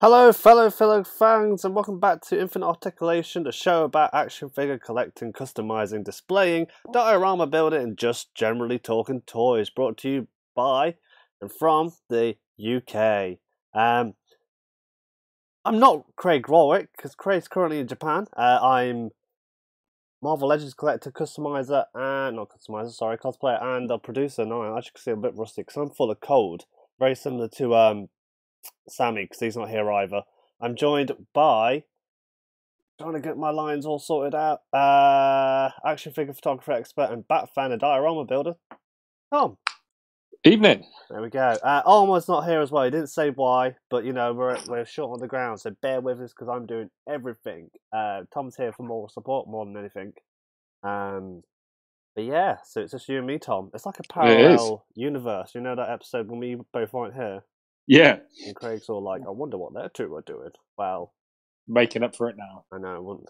Hello, fellow fellow fans, and welcome back to Infinite Articulation, the show about action figure collecting, customizing, displaying, diorama building, and just generally talking toys. Brought to you by and from the UK. Um, I'm not Craig Warwick because Craig's currently in Japan. Uh, I'm Marvel Legends collector, customizer, and not customizer, sorry, cosplayer, and a producer. No, I actually see a bit rusty because I'm full of cold, very similar to um Sammy because he's not here either. I'm joined by trying to get my lines all sorted out. Uh, action figure photographer expert and bat fan and diorama builder, Tom. Evening. There we go. Uh, Almost not here as well. He didn't say why, but you know we're we're short on the ground, so bear with us because I'm doing everything. Uh, Tom's here for more support more than anything. Um, but yeah, so it's just you and me, Tom. It's like a parallel universe. You know that episode when we both weren't here. Yeah, And Craig's all like, I wonder what their two are doing. Well, making up for it now. I know.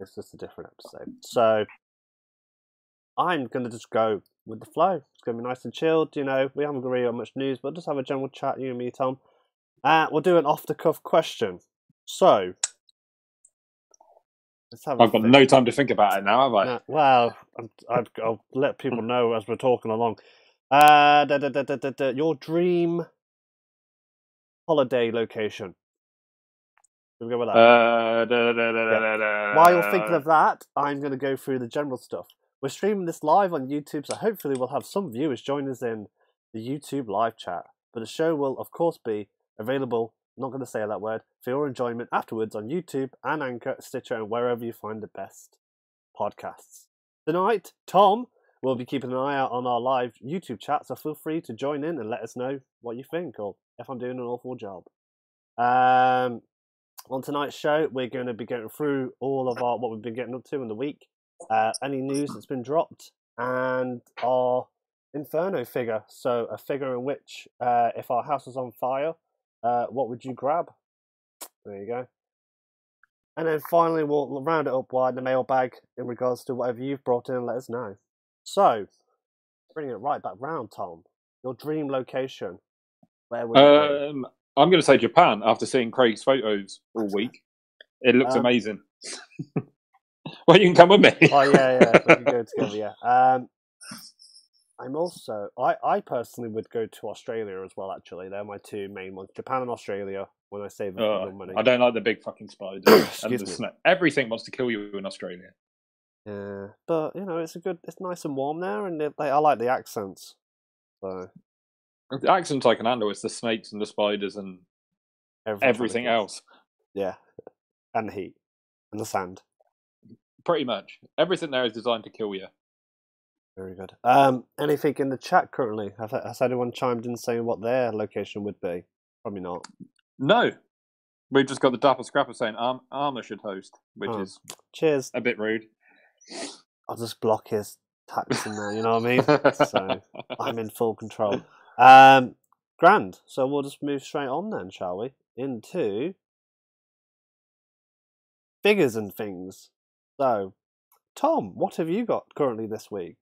It's just a different episode. So, I'm going to just go with the flow. It's going to be nice and chilled. You know, we haven't agreed on much news, but just have a general chat, you and me, Tom. Uh, we'll do an off the cuff question. So, let's have a I've got no time to think about it now, have I? No, well, I'm, I'll let people know as we're talking along. Uh, da, da, da, your dream holiday location. Should we go with that? Uh, da, da, da. While you're thinking of that, I'm going to go through the general stuff. We're streaming this live on YouTube, so hopefully we'll have some viewers join us in the YouTube live chat. But the show will, of course, be available, not going to say that word, for your enjoyment afterwards on YouTube and Anchor, Stitcher, and wherever you find the best podcasts. Tonight, Tom will be keeping an eye out on our live YouTube chat, so feel free to join in and let us know what you think or if I'm doing an awful job. Um, on tonight's show, we're going to be going through all of our what we've been getting up to in the week, uh, any news that's been dropped, and our Inferno figure. So, a figure in which, uh, if our house was on fire, uh, what would you grab? There you go. And then finally, we'll round it up wide in the mailbag in regards to whatever you've brought in and let us know. So, bringing it right back round, Tom. Your dream location. Where would? Um, I'm going to say Japan after seeing Craig's photos all week. It looks Um, amazing. well, you can come with me. Oh yeah, yeah, we can go together. Yeah. Um, I'm also. I I personally would go to Australia as well. Actually, they're my two main ones: Japan and Australia. When I save Oh, money. I don't like the big fucking spiders and the. Everything wants to kill you in Australia. Yeah, but you know, it's a good. It's nice and warm there, and it, like, I like the accents. So The accents I can handle is the snakes and the spiders and everything, everything else. Yeah, and the heat and the sand. Pretty much everything there is designed to kill you. Very good. Um, anything in the chat currently? Have, has anyone chimed in saying what their location would be? Probably not. No, we've just got the Dapper Scrapper saying Arm- Armour should host, which Oh. is Cheers. a bit rude. I'll just block his tax in there. You know what I mean? So I'm in full control. Um, grand. So we'll just move straight on then, shall we? Into figures and things. So, Tom, what have you got currently this week?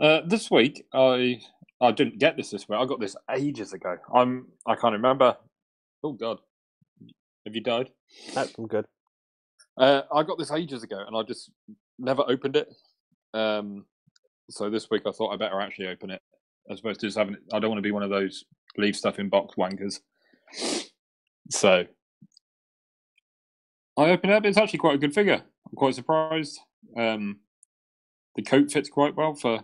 Uh, this week, I I didn't get this this week. I got this ages ago. I'm I can't remember. Oh God, have you died? Nope, I'm good. Uh, I got this ages ago, and I just never opened it. Um, so this week, I thought I better actually open it, as opposed to just having it. I don't want to be one of those leave stuff in box wankers. So I opened it up. It's actually quite a good figure. I'm quite surprised. Um, the coat fits quite well for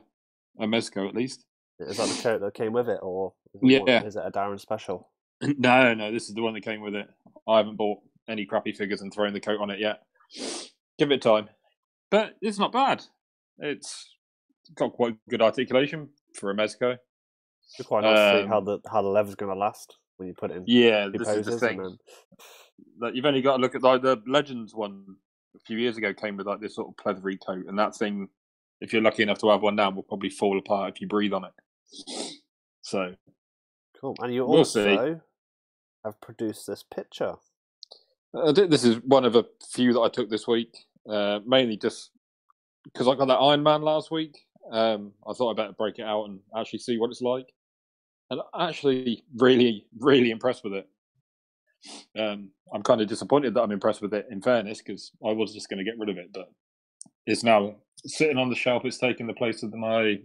a Mezco, at least. Is that the coat that came with it, or is it, Yeah. is it a Darren special? No, no, this is the one that came with it. I haven't bought any crappy figures and thrown the coat on it yet. Give it time. But it's not bad. It's got quite good articulation for a Mezco. It's quite nice to see Um, how the how the leather's going to last when you put it in Yeah, this is the thing. Then, That you've only got to look at like the Legends one a few years ago came with like this sort of pleathery coat, and that thing, if you're lucky enough to have one now, will probably fall apart if you breathe on it. So cool. And you We'll also see. have produced this picture. This is one of a few that I took this week, uh, mainly just because I got that Iron Man last week. Um, I thought I'd better break it out and actually see what it's like. And actually really, really impressed with it. Um, I'm kind of disappointed that I'm impressed with it. In fairness, because I was just going to get rid of it, but it's now sitting on the shelf. It's taking the place of my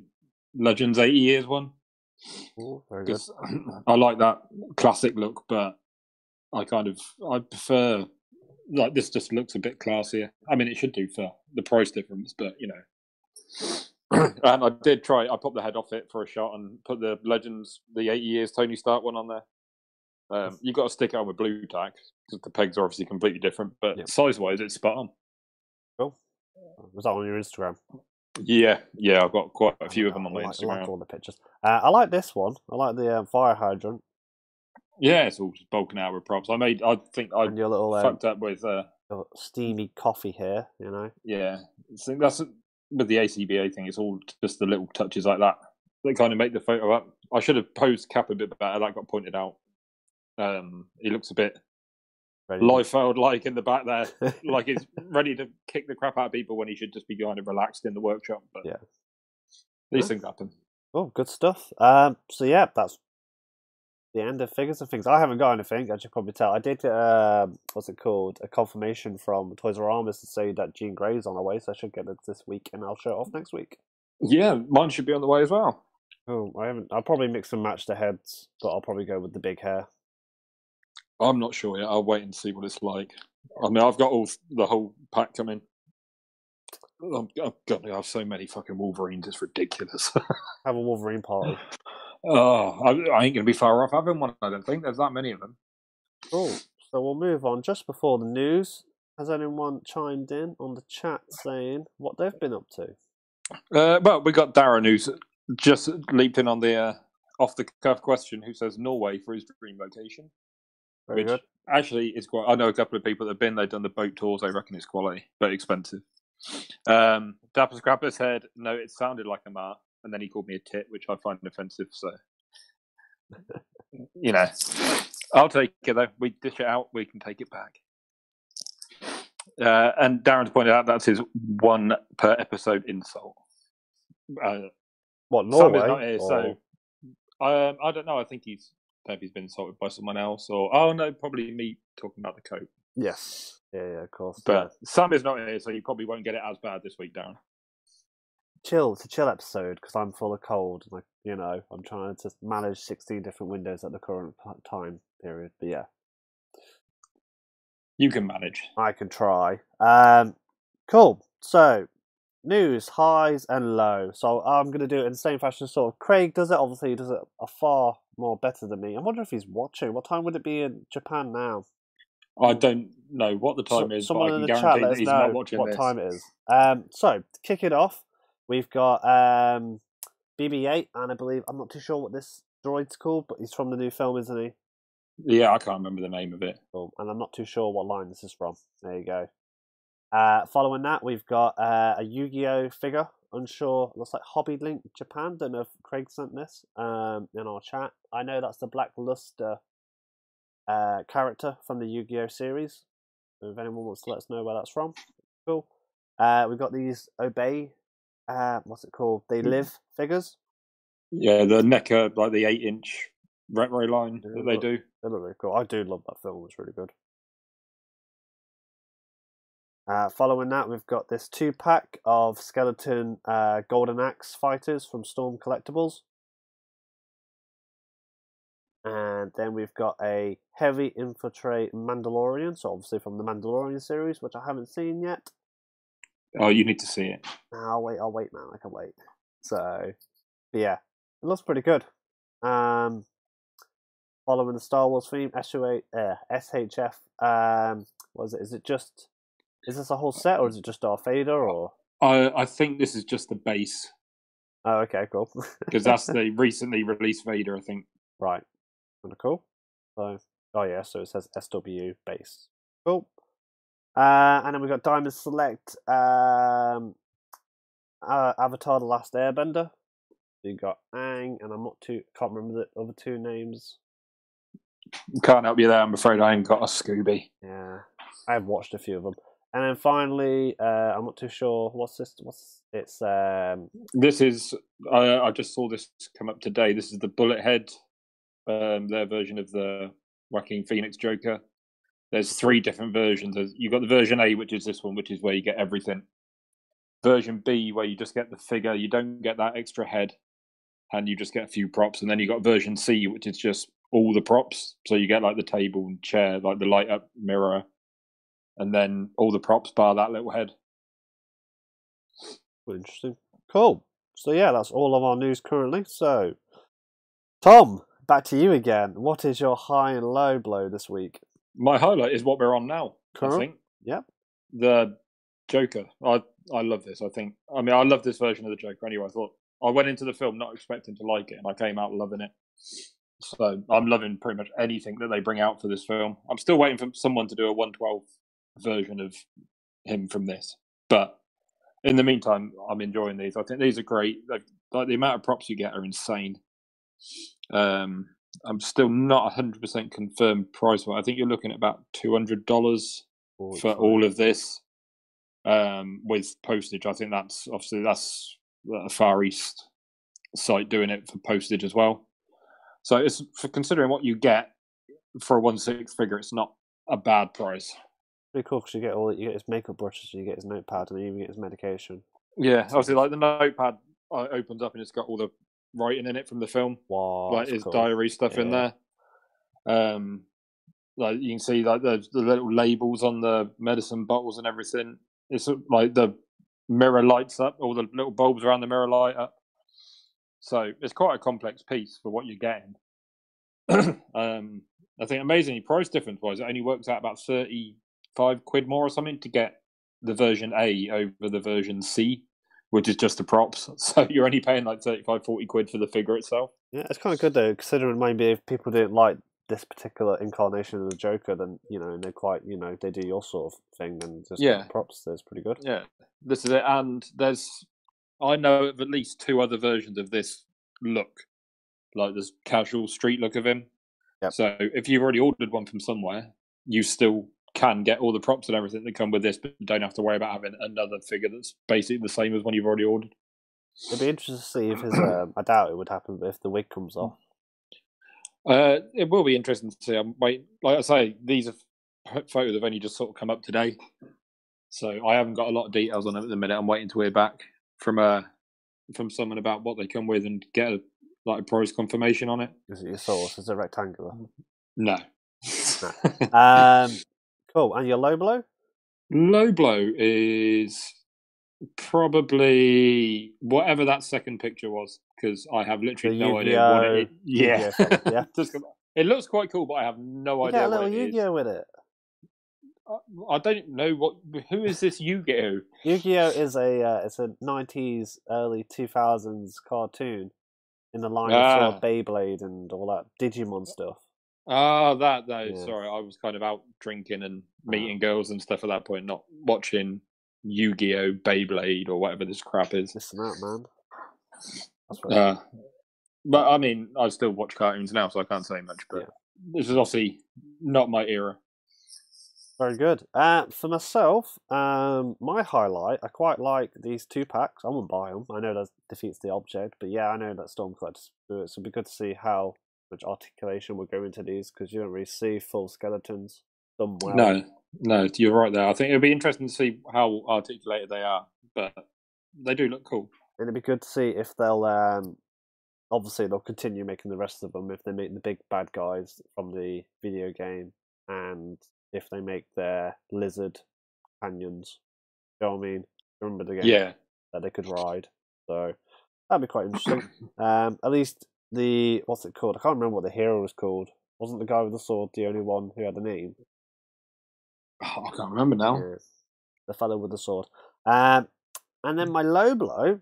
Legends 80 years one. Ooh, very good. Because I like that classic look, but I kind of I prefer like this. Just looks a bit classier. I mean, it should do for the price difference, but you know. and I did try. I popped the head off it for a shot and put the Legends, the 80 years Tony Stark one on there. Um, you got to stick it on with blue tack because the pegs are obviously completely different, but Yep. size wise, it's spot on. Cool. Was that on your Instagram? Yeah, yeah, I've got quite a few of them on my like, I like Instagram. all the pictures. Uh, I like this one. I like the um, fire hydrant Yeah, it's all just bulking out with props. I made, I think I and your little um, fucked up with, uh, steamy coffee here. You know. yeah, I think that's with the ACBA thing. It's all just the little touches like that that kind of make the photo up. I should have posed Cap a bit better. That got pointed out. Um, he looks a bit Liefeld like in the back there, like he's ready to kick the crap out of people when he should just be kind of relaxed in the workshop. But Yeah. these Nice. things happen. Oh, good stuff. Um, so yeah, that's the end of figures and things. I haven't got anything, as you probably tell. I did, um, what's it called? A confirmation from Toys R Us to say that Jean Grey's on the way, so I should get it this week, and I'll show it off next week. Yeah, mine should be on the way as well. Oh, I haven't. I'll probably mix and match the heads, but I'll probably go with the big hair. I'm not sure yet. I'll wait and see what it's like. I mean, I've got all the whole pack coming. I'm, I'm gonna have so many fucking Wolverines. It's ridiculous. Have a Wolverine party. oh, I, I ain't gonna be far off having one. I don't think there's that many of them. Cool. So we'll move on just before the news. Has anyone chimed in on the chat saying what they've been up to? Uh, well, we got Darren who's just leaped in on the uh, off the cuff question. Who says Norway for his dream location? Very which good. actually is quite. I know a couple of people that have been. They've done the boat tours. They reckon it's quality, but expensive. Um, Dapper Scrapper said, "No, it sounded like a mar," and then he called me a tit, which I find offensive. So, you know, I'll take it though. We dish it out. We can take it back. Uh, and Darren's pointed out that's his one per episode insult. Uh, What Sam Norway? is not here, or- so um, I don't know. I think he's maybe he's been insulted by someone else, or oh no, probably me talking about the coat. yes, yeah, yeah, of course. But yeah. Sam is not here, so you probably won't get it as bad this week, Darren. Chill. It's a chill episode because I'm full of cold. and Like you know, I'm trying to manage 16 different windows at the current time period. But yeah, You can manage. I can try. Um, cool. So, news highs and low. So I'm going to do it in the same fashion. Sort of Craig does it. Obviously, he does it a far more better than me. I wonder if he's watching. What time would it be in Japan now? I don't know what the So- time is, but I in can the guarantee that he's not watching what this. time it is. Um, so to kick it off, we've got um, BB-8, and I believe I'm not too sure what this droid's called, but he's from the new film, isn't he? Yeah, I can't remember the name of it. Cool. And I'm not too sure what line this is from. There you go. Uh, following that, we've got uh, a Yu-Gi-Oh figure. Unsure. Looks like Hobby Link Japan. Don't know if Craig sent this um, in our chat. I know that's the Black Luster uh, character from the Yu-Gi-Oh series. If anyone wants to let us know where that's from, cool. Uh, we've got these Obey. Uh, what's it called? They live figures. Yeah, the NECA, like the eight-inch retro line Yeah, that they look. do. They look really cool. I do love that film. It's really good. Uh, following that, we've got this two pack of skeleton uh, Golden Axe fighters from Storm Collectibles. And then we've got a heavy infiltrate Mandalorian, so obviously from the Mandalorian series, which I haven't seen yet. Oh, you need to see it. I'll wait, I'll wait, man. I can wait. So, yeah, it looks pretty good. Um, following the Star Wars theme, SUA, uh, SHF. Um, was it? Is it just? Is this a whole set, or is it just Darth Vader? Or I I think this is just the base oh, okay, cool. because that's the recently released Vader. I think. right. Kind of cool. So, oh yeah, so it says SW base. Cool. Uh, and then we've got Diamond Select, um, uh, Avatar: The Last Airbender. You got Aang, and I'm not too can't remember the other two names. Can't help you there. I'm afraid I ain't got a Scooby. Yeah, I've watched a few of them. And then finally, uh, I'm not too sure what's this. What's it's um This is I I just saw this come up today. This is the Bullet Head, um, their version of the Joaquin Phoenix Joker. There's three different versions. You've got the version A, which is this one, which is where you get everything. Version B, where you just get the figure, you don't get that extra head, and you just get a few props. And then you've got version C, which is just all the props. So you get like the table and chair, like the light up mirror, and then all the props bar that little head. Interesting. Cool. So yeah, that's all of our news currently. So, Tom, back to you again. What is your high and low blow this week? My highlight is what we're on now. Current? I think. Yep. The Joker. I I love this. I think. I mean, I love this version of the Joker. Anyway, I thought I went into the film not expecting to like it, and I came out loving it. So I'm loving pretty much anything that they bring out for this film. I'm still waiting for someone to do a 112 version of him from this, but in the meantime, I'm enjoying these. I think these are great. Like, like the amount of props you get are insane. Um, I'm still not 100% confirmed price. I think you're looking at about $200 for all of this um, with postage. I think that's obviously that's a Far East site doing it for postage as well. So it's for considering what you get for a one six figure, it's not a bad price. Pretty cool because you get all you get his makeup brushes, you get his notepad, and you even get his medication. Yeah, obviously, like the notepad uh, opens up and it's got all the writing in it from the film, wow, like his cool. diary stuff yeah. in there. Um, like you can see like the the little labels on the medicine bottles and everything. It's like the mirror lights up, all the little bulbs around the mirror light up. So it's quite a complex piece for what you're getting. um, I think amazingly price difference wise, it only works out about thirty five quid more or something to get the version A over the version C, which is just the props. So you're only paying like 35, 40 quid for the figure itself. Yeah, it's kind of good though, considering maybe if people didn't like this particular incarnation of the Joker, then you know they're quite you know they do your sort of thing and just yeah props. There's pretty good. Yeah, this is it, and there's I know of at least two other versions of this look, like this casual street look of him. Yep. So if you've already ordered one from somewhere, you still can get all the props and everything that come with this, but don't have to worry about having another figure that's basically the same as one you've already ordered. It'd be interesting to see if his. Um, I doubt it would happen, but if the wig comes off, uh, it will be interesting to see. I'm wait, like I say, these are photos have only just sort of come up today, so I haven't got a lot of details on them at the minute. I'm waiting to hear back from uh from someone about what they come with and get a, like a price confirmation on it. Is it your source? Is it rectangular? No. no. Um, Cool. And your low blow? Low blow is probably whatever that second picture was, because I have literally no idea what it is. Yeah, yeah. Just, it looks quite cool, but I have no you idea. Get a little Yu-Gi-Oh with it. I don't know what. Who is this Yu-Gi-Oh? Yu-Gi-Oh is a uh, it's a nineties, early two thousands cartoon in the line ah. of sort of Beyblade and all that Digimon stuff. Ah, that though. Yeah. Sorry, I was kind of out drinking and ah. meeting girls and stuff at that point, not watching Yu-Gi-Oh, Beyblade, or whatever this crap is. Listen out, man. Uh, but I mean, I still watch cartoons now, so I can't say much. But yeah. this is obviously not my era. Very good. Uh, for myself, um, my highlight, I quite like these two packs. I wouldn't buy them. I know that defeats the object, but yeah, I know that Storm collectors do it, so it'd be good to see how much articulation will go into these because you don't really see full skeletons done well. No, no, you're right there. I think it'll be interesting to see how articulated they are, but they do look cool. And it'd be good to see if they'll. Um, obviously, they'll continue making the rest of them if they make the big bad guys from the video game, and if they make their lizard companions. You know what I mean? Remember the game? Yeah. That they could ride. So that'd be quite interesting. um, at least the what's it called? I can't remember what the hero was called. Wasn't the guy with the sword the only one who had a name? Oh, I can't remember now. Yeah. The fellow with the sword. Um, and then my low blow.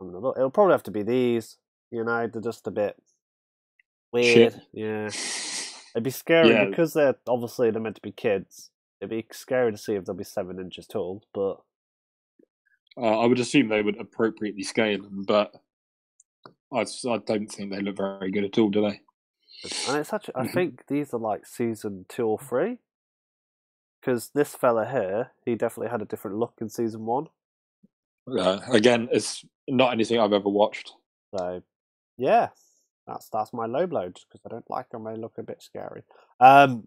Look, it'll probably have to be these. You know, they're just a bit weird. Shit. Yeah, it'd be scary yeah. because they're obviously they're meant to be kids. It'd be scary to see if they'll be seven inches tall, but uh, I would assume they would appropriately scale them, but I, I don't think they look very good at all, do they? And it's actually, I think these are like season two or three. Because this fella here, he definitely had a different look in season one. Uh, again, it's not anything I've ever watched. So, yeah. That's that's my low blow, just because I don't like them. They look a bit scary. Um,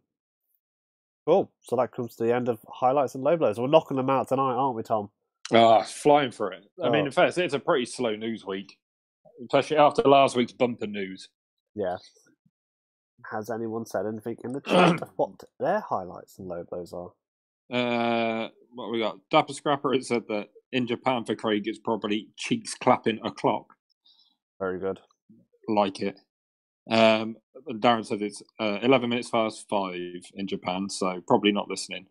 cool. So that comes to the end of highlights and low blows. We're knocking them out tonight, aren't we, Tom? Ah, flying for it. I mean, Oh. in fact, it's a pretty slow news week, especially after last week's bumper news. Yeah. Has anyone said anything in the chat of what their highlights and low blows are? Uh, what we got? Dapper Scrapper it said that in Japan for Craig it's probably cheeks clapping a clock. Very good. Like it. Um, Darren said it's uh, 11 minutes past five in Japan, so probably not listening.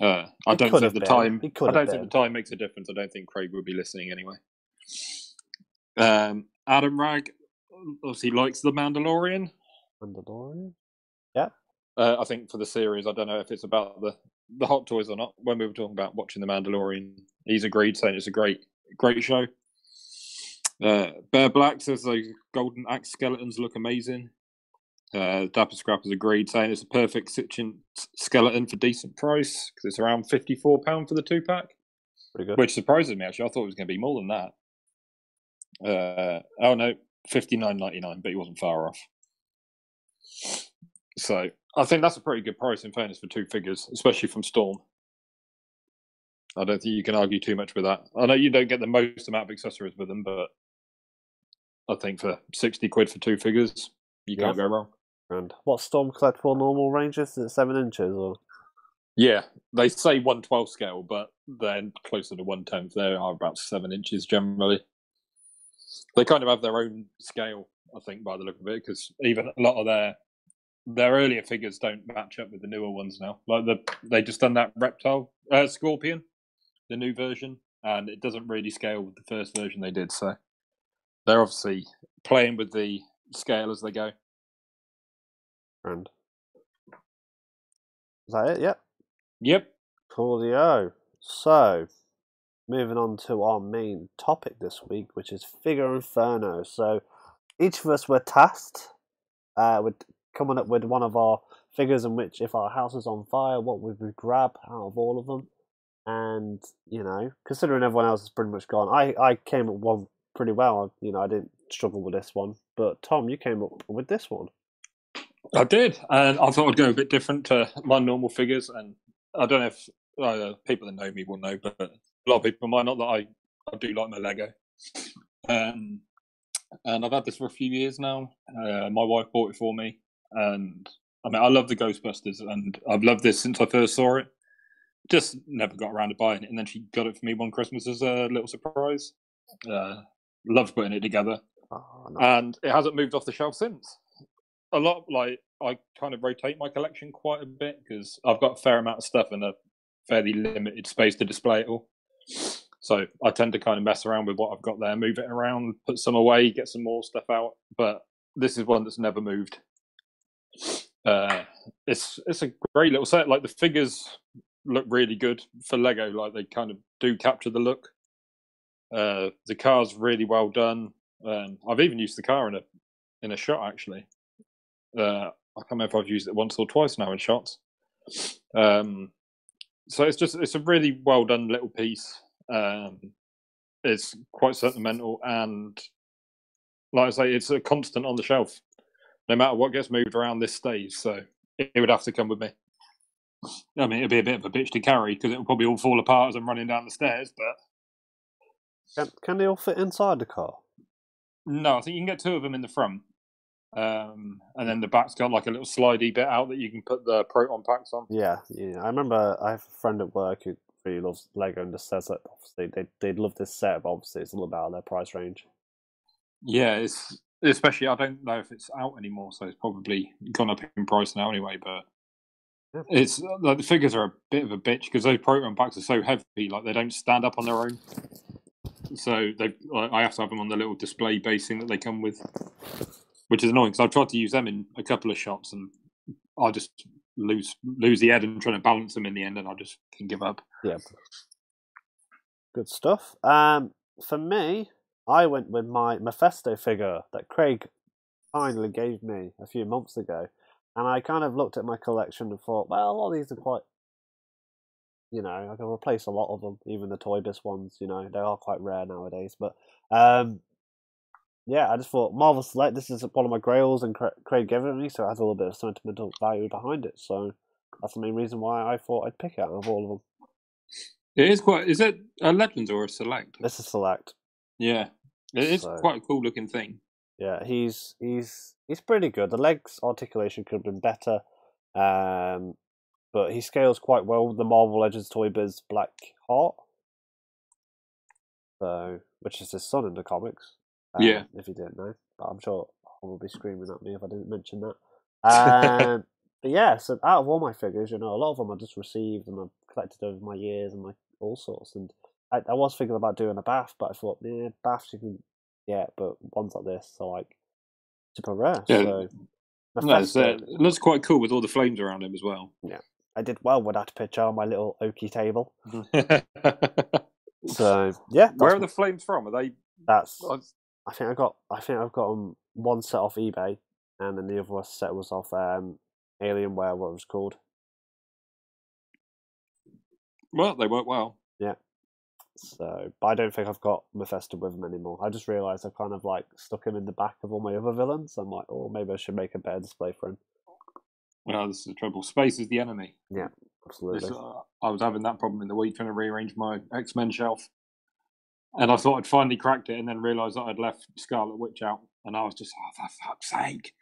Uh, I don't think the been. time. I don't think the time makes a difference. I don't think Craig would be listening anyway. Um, Adam Rag obviously likes the Mandalorian. Mandalorian? Yeah. Uh, I think for the series, I don't know if it's about the the hot toys or not. When we were talking about watching the Mandalorian, he's agreed saying it's a great great show. Uh, Bear Black says those golden axe skeletons look amazing. Uh, Dapper Scrappers agreed saying it's a perfect kitchen skeleton for decent price because it's around fifty four pound for the two pack, Pretty good. which surprises me actually. I thought it was going to be more than that. Uh, oh no, fifty nine ninety nine, but he wasn't far off. So I think that's a pretty good price in fairness for two figures, especially from Storm. I don't think you can argue too much with that. I know you don't get the most amount of accessories with them, but I think for sixty quid for two figures, you can't go wrong. And what Storm collectible normal range is? Is it seven inches or? Yeah, they say one twelve scale, but they're closer to one tenth. They are about seven inches generally. They kind of have their own scale, I think, by the look of it, because even a lot of their their earlier figures don't match up with the newer ones now. Like the they just done that reptile uh, scorpion, the new version, and it doesn't really scale with the first version they did. So they're obviously playing with the scale as they go. And is that it? Yep. Yep. Coolio. So, moving on to our main topic this week, which is Figure Inferno. So, each of us were tasked uh, with coming up with one of our figures in which, if our house is on fire, what would we grab out of all of them? And, you know, considering everyone else is pretty much gone, I, I came up with one pretty well. You know, I didn't struggle with this one. But, Tom, you came up with this one. I did, and I thought I'd go a bit different to my normal figures. And I don't know if uh, people that know me will know, but a lot of people might not that I, I do like my Lego. Um, and I've had this for a few years now. Uh, my wife bought it for me, and I mean, I love the Ghostbusters, and I've loved this since I first saw it. Just never got around to buying it, and then she got it for me one Christmas as a little surprise. Uh, loved putting it together Oh, and it hasn't moved off the shelf since. A lot like I kind of rotate my collection quite a bit because I've got a fair amount of stuff and a fairly limited space to display it all. So I tend to kind of mess around with what I've got there, move it around, put some away, get some more stuff out. But this is one that's never moved. Uh, it's it's a great little set. Like the figures look really good for Lego. Like they kind of do capture the look. Uh, the car's really well done. Um, I've even used the car in a in a shot actually. Uh, I can't remember if I've used it once or twice now in shots. Um, so it's just it's a really well done little piece. Um, it's quite sentimental and, like I say, it's a constant on the shelf. No matter what gets moved around, this stays. So it, it would have to come with me. I mean, it'd be a bit of a bitch to carry because it will probably all fall apart as I'm running down the stairs. But Can, can they all fit inside the car? No, I think you can get two of them in the front, um, and then the back's got like a little slidey bit out that you can put the proton packs on. Yeah, yeah. I remember I have a friend at work who really loves Lego and just says that obviously they they love this set, but obviously it's a little bit out of their price range. Yeah, it's especially I don't know if it's out anymore, so it's probably gone up in price now anyway. But Yeah. it's like the figures are a bit of a bitch because those proton packs are so heavy, like they don't stand up on their own. So they, I I have to have them on the little display basing that they come with, which is annoying because I've tried to use them in a couple of shots and I just lose lose the head and trying to balance them in the end, and I just can give up. Yeah. Good stuff. Um, for me, I went with my Mephisto figure that Craig finally gave me a few months ago, and I kind of looked at my collection and thought, well, a lot of these are quite, you know, I can replace a lot of them, even the Toy Biz ones. You know, they are quite rare nowadays. But um, yeah, I just thought Marvel Select. This is one of my grails, and Craig gave it to me, so it has a little bit of sentimental value behind it. So that's the main reason why I thought I'd pick it out of all of them. It is quite. Is it a Legends or a Select? This is Select. Yeah, it is So- quite a cool looking thing. Yeah, he's he's he's pretty good. The legs articulation could have been better, um, but he scales quite well with the Marvel Legends Toy Biz Black Heart. So, which is his son in the comics. Um, Yeah. If you didn't know, but I'm sure Hong will be screaming at me if I didn't mention that. Um, but yeah, so out of all my figures, you know, a lot of them I just received and I've collected over my years and my all sorts. And I, I was thinking about doing a bath, but I thought, yeah, baths you can yeah, but ones like this are like super rare. Yeah. So No, uh, looks quite cool with all the flames around him as well. Yeah, I did well with that picture on my little oaky table. So yeah, where are the flames from? Are they? that's I think I got I think I've got 'em one set off eBay, and then the other set was off um, Alienware, what it was called. Well, they work well. Yeah. So, but I don't think I've got Mephisto with him anymore. I just realised I've kind of like stuck him in the back of all my other villains. I'm like, oh, maybe I should make a better display for him. Well, this is the trouble. Space is the enemy. Yeah, Absolutely. uh, I was having that problem in the week trying to rearrange my X Men shelf, and I thought I'd finally cracked it, and then realised that I'd left Scarlet Witch out, and I was just, oh, for fuck's sake!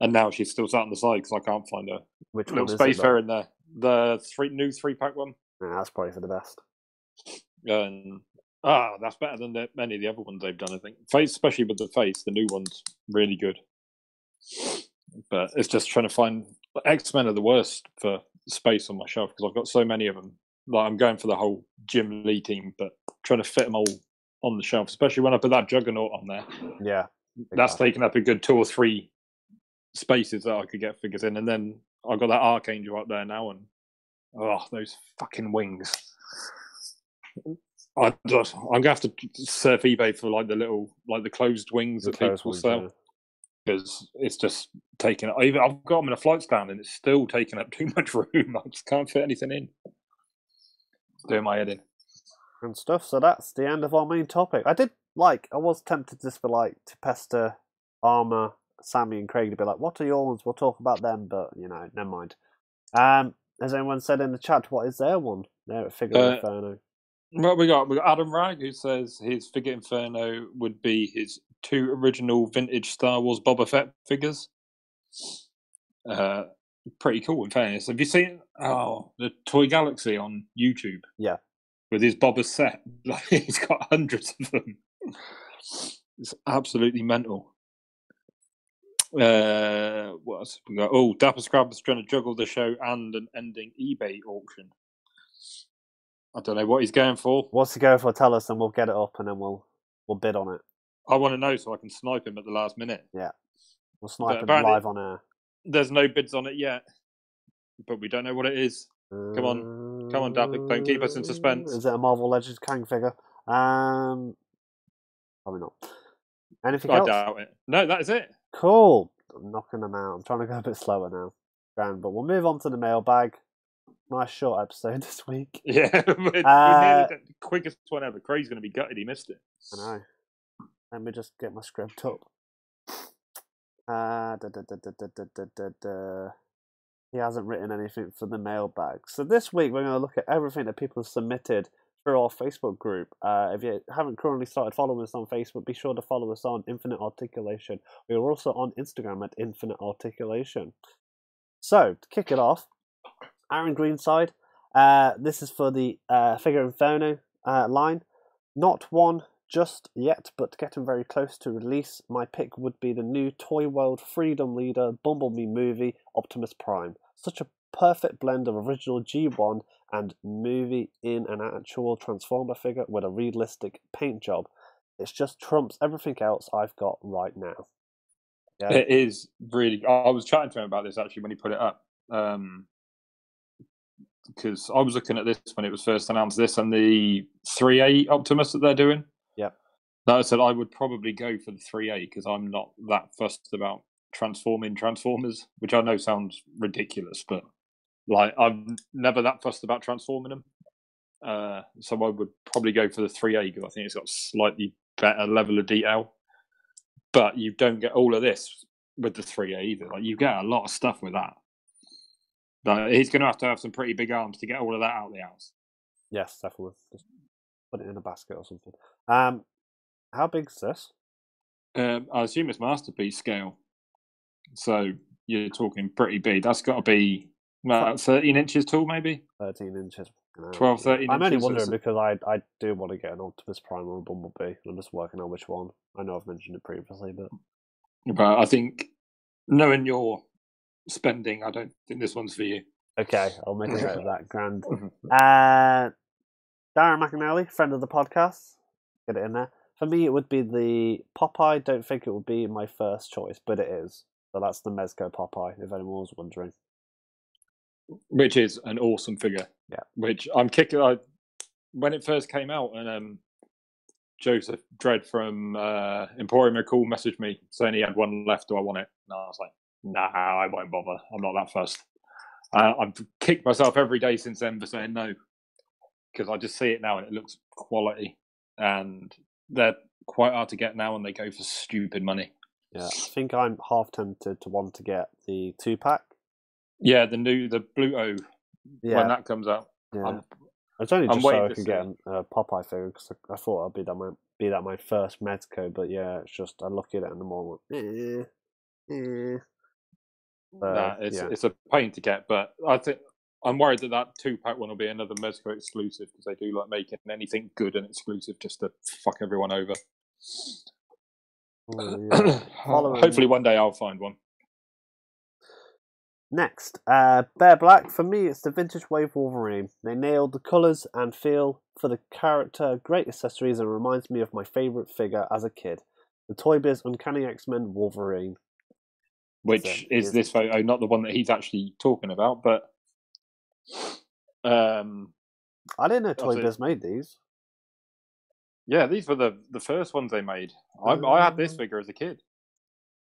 And now she's still sat on the side because I can't find her Which little one space it? fair in there. The three new three pack one, Yeah, that's probably for the best. and ah, that's better than the, many of the other ones they've done. I think face, especially with the face, the new one's really good. But it's just trying to find X Men are the worst for space on my shelf because I've got so many of them. Like I'm going for the whole Jim Lee team, but trying to fit them all on the shelf, especially when I put that Juggernaut on there. Yeah. That's exactly. taken up a good two or three spaces that I could get figures in, and then I got that Archangel up there now, and oh, those fucking wings! I just, I'm gonna have to surf eBay for like the little, like the closed wings The that closed people sell yeah. because it's just taking. Even I've got them in a flight stand, and it's still taking up too much room. I just can't fit anything in. It's doing my head in. And stuff. So that's the end of our main topic. I did like. I was tempted just for like to pester Armor, Sammy, and Craig to be like, "What are your ones? We'll talk about them." But you know, never mind. Um, has anyone said in the chat what is their one? Their figure Uh, inferno. Well, we got we got Adam Rag who says his figure Inferno would be his two original vintage Star Wars Boba Fett figures. Uh, pretty cool. In fairness, have you seen oh the Toy Galaxy on YouTube? Yeah. With his Boba set, like he's got hundreds of them. It's absolutely mental. Uh, what else have we got? Oh, Dapper Scrab is trying to juggle the show and an ending eBay auction. I don't know what he's going for. What's he going for? Tell us, and we'll get it up, and then we'll we'll bid on it. I want to know so I can snipe him at the last minute. Yeah, we'll snipe it apparently- live on air. There's no bids on it yet, but we don't know what it is. Come on. Come on, Dapper, don't keep us in suspense. Is it a Marvel Legends Kang figure? Um, probably not. Anything I else? doubt it. No, that is it. Cool. I'm knocking them out. I'm trying to go a bit slower now. Grand, but we'll move on to the mailbag. Nice short episode this week. Yeah, Uh, the quickest one ever. Craig's going to be gutted he missed it. I know. Let me just get my script up. Uh, da, da, da, He hasn't written anything for the mailbag. So this week we're going to look at everything that people have submitted through our Facebook group. Uh, if you haven't currently started following us on Facebook, be sure to follow us on Infinite Articulation. We are also on Instagram at Infinite Articulation. So to kick it off, Aaron Greenside. Uh, this is for the uh, Figure Inferno uh, line. Not one just yet, but getting very close to release. My pick would be the new Toy World Freedom Leader Bumblebee movie, Optimus Prime. Such a perfect blend of original G1 and movie in an actual Transformer figure with a realistic paint job. It's just trumps everything else I've got right now. Yeah, It is really. I was chatting to him about this actually when he put it up. Um, because I was looking at this when it was first announced, this and the 3A Optimus that they're doing. Yeah. Like I said, I would probably go for the 3A because I'm not that fussed about transforming Transformers, which I know sounds ridiculous, but like I'm never that fussed about transforming them. Uh, so I would probably go for the 3A because I think it's got slightly better level of detail. but you don't get all of this with the 3A either. Like you get a lot of stuff with that. But he's going to have to have some pretty big arms to get all of that out of the house. Yes, definitely. Just put it in a basket or something. Um, how big's this? Um, I assume it's masterpiece scale. So you're talking pretty big. That's got to be about 13 inches tall, maybe? 13 inches. No. 12, 13 I'm only wondering because I I do want to get an Optimus Prime or a Bumblebee. and I'm just working on which one. I know I've mentioned it previously, but But I think knowing your spending, I don't think this one's for you. okay, I'll make a note of that. Grand. Uh, Darren McAnally, friend of the podcast, get it in there. For me, it would be the Popeye. Don't think it would be my first choice, but it is. So that's the Mezco Popeye, if anyone was wondering. Which is an awesome figure. Yeah. Which I'm kicking. I, when it first came out, and um, Joseph Dread from uh, Emporium Recall messaged me saying he had one left. Do I want it? And I was like, Nah, I won't bother. I'm not that fussed. Uh, I've kicked myself every day since then for saying no, because I just see it now and it looks quality, and they're quite hard to get now, and they go for stupid money. Yeah, I think I'm half tempted to want to get the two pack. Yeah, the new the Bluto Yeah, when that comes out. yeah. I'm- it's only I'm just so waiting I can see. get a uh, Popeye figure because I, I thought I'd be that my be that my first Mezco, but yeah, it's just I look at it I'm all like, eh, eh. So, Nah, it's yeah. it's a pain to get, but I think I'm worried that that two pack one will be another Mezco exclusive because they do like making anything good and exclusive just to fuck everyone over. Oh, yeah. Hopefully, one day I'll find one. Next, uh, Bear Black. For me, it's the vintage wave Wolverine. They nailed the colours and feel for the character, great accessories, and reminds me of my favourite figure as a kid. The Toy Biz Uncanny X Men Wolverine. Which So, is is- this photo, not the one that he's actually talking about, but um, I didn't know Toy. Biz made these. Yeah, these were the the first ones they made. I, I had this Oh. figure as a kid.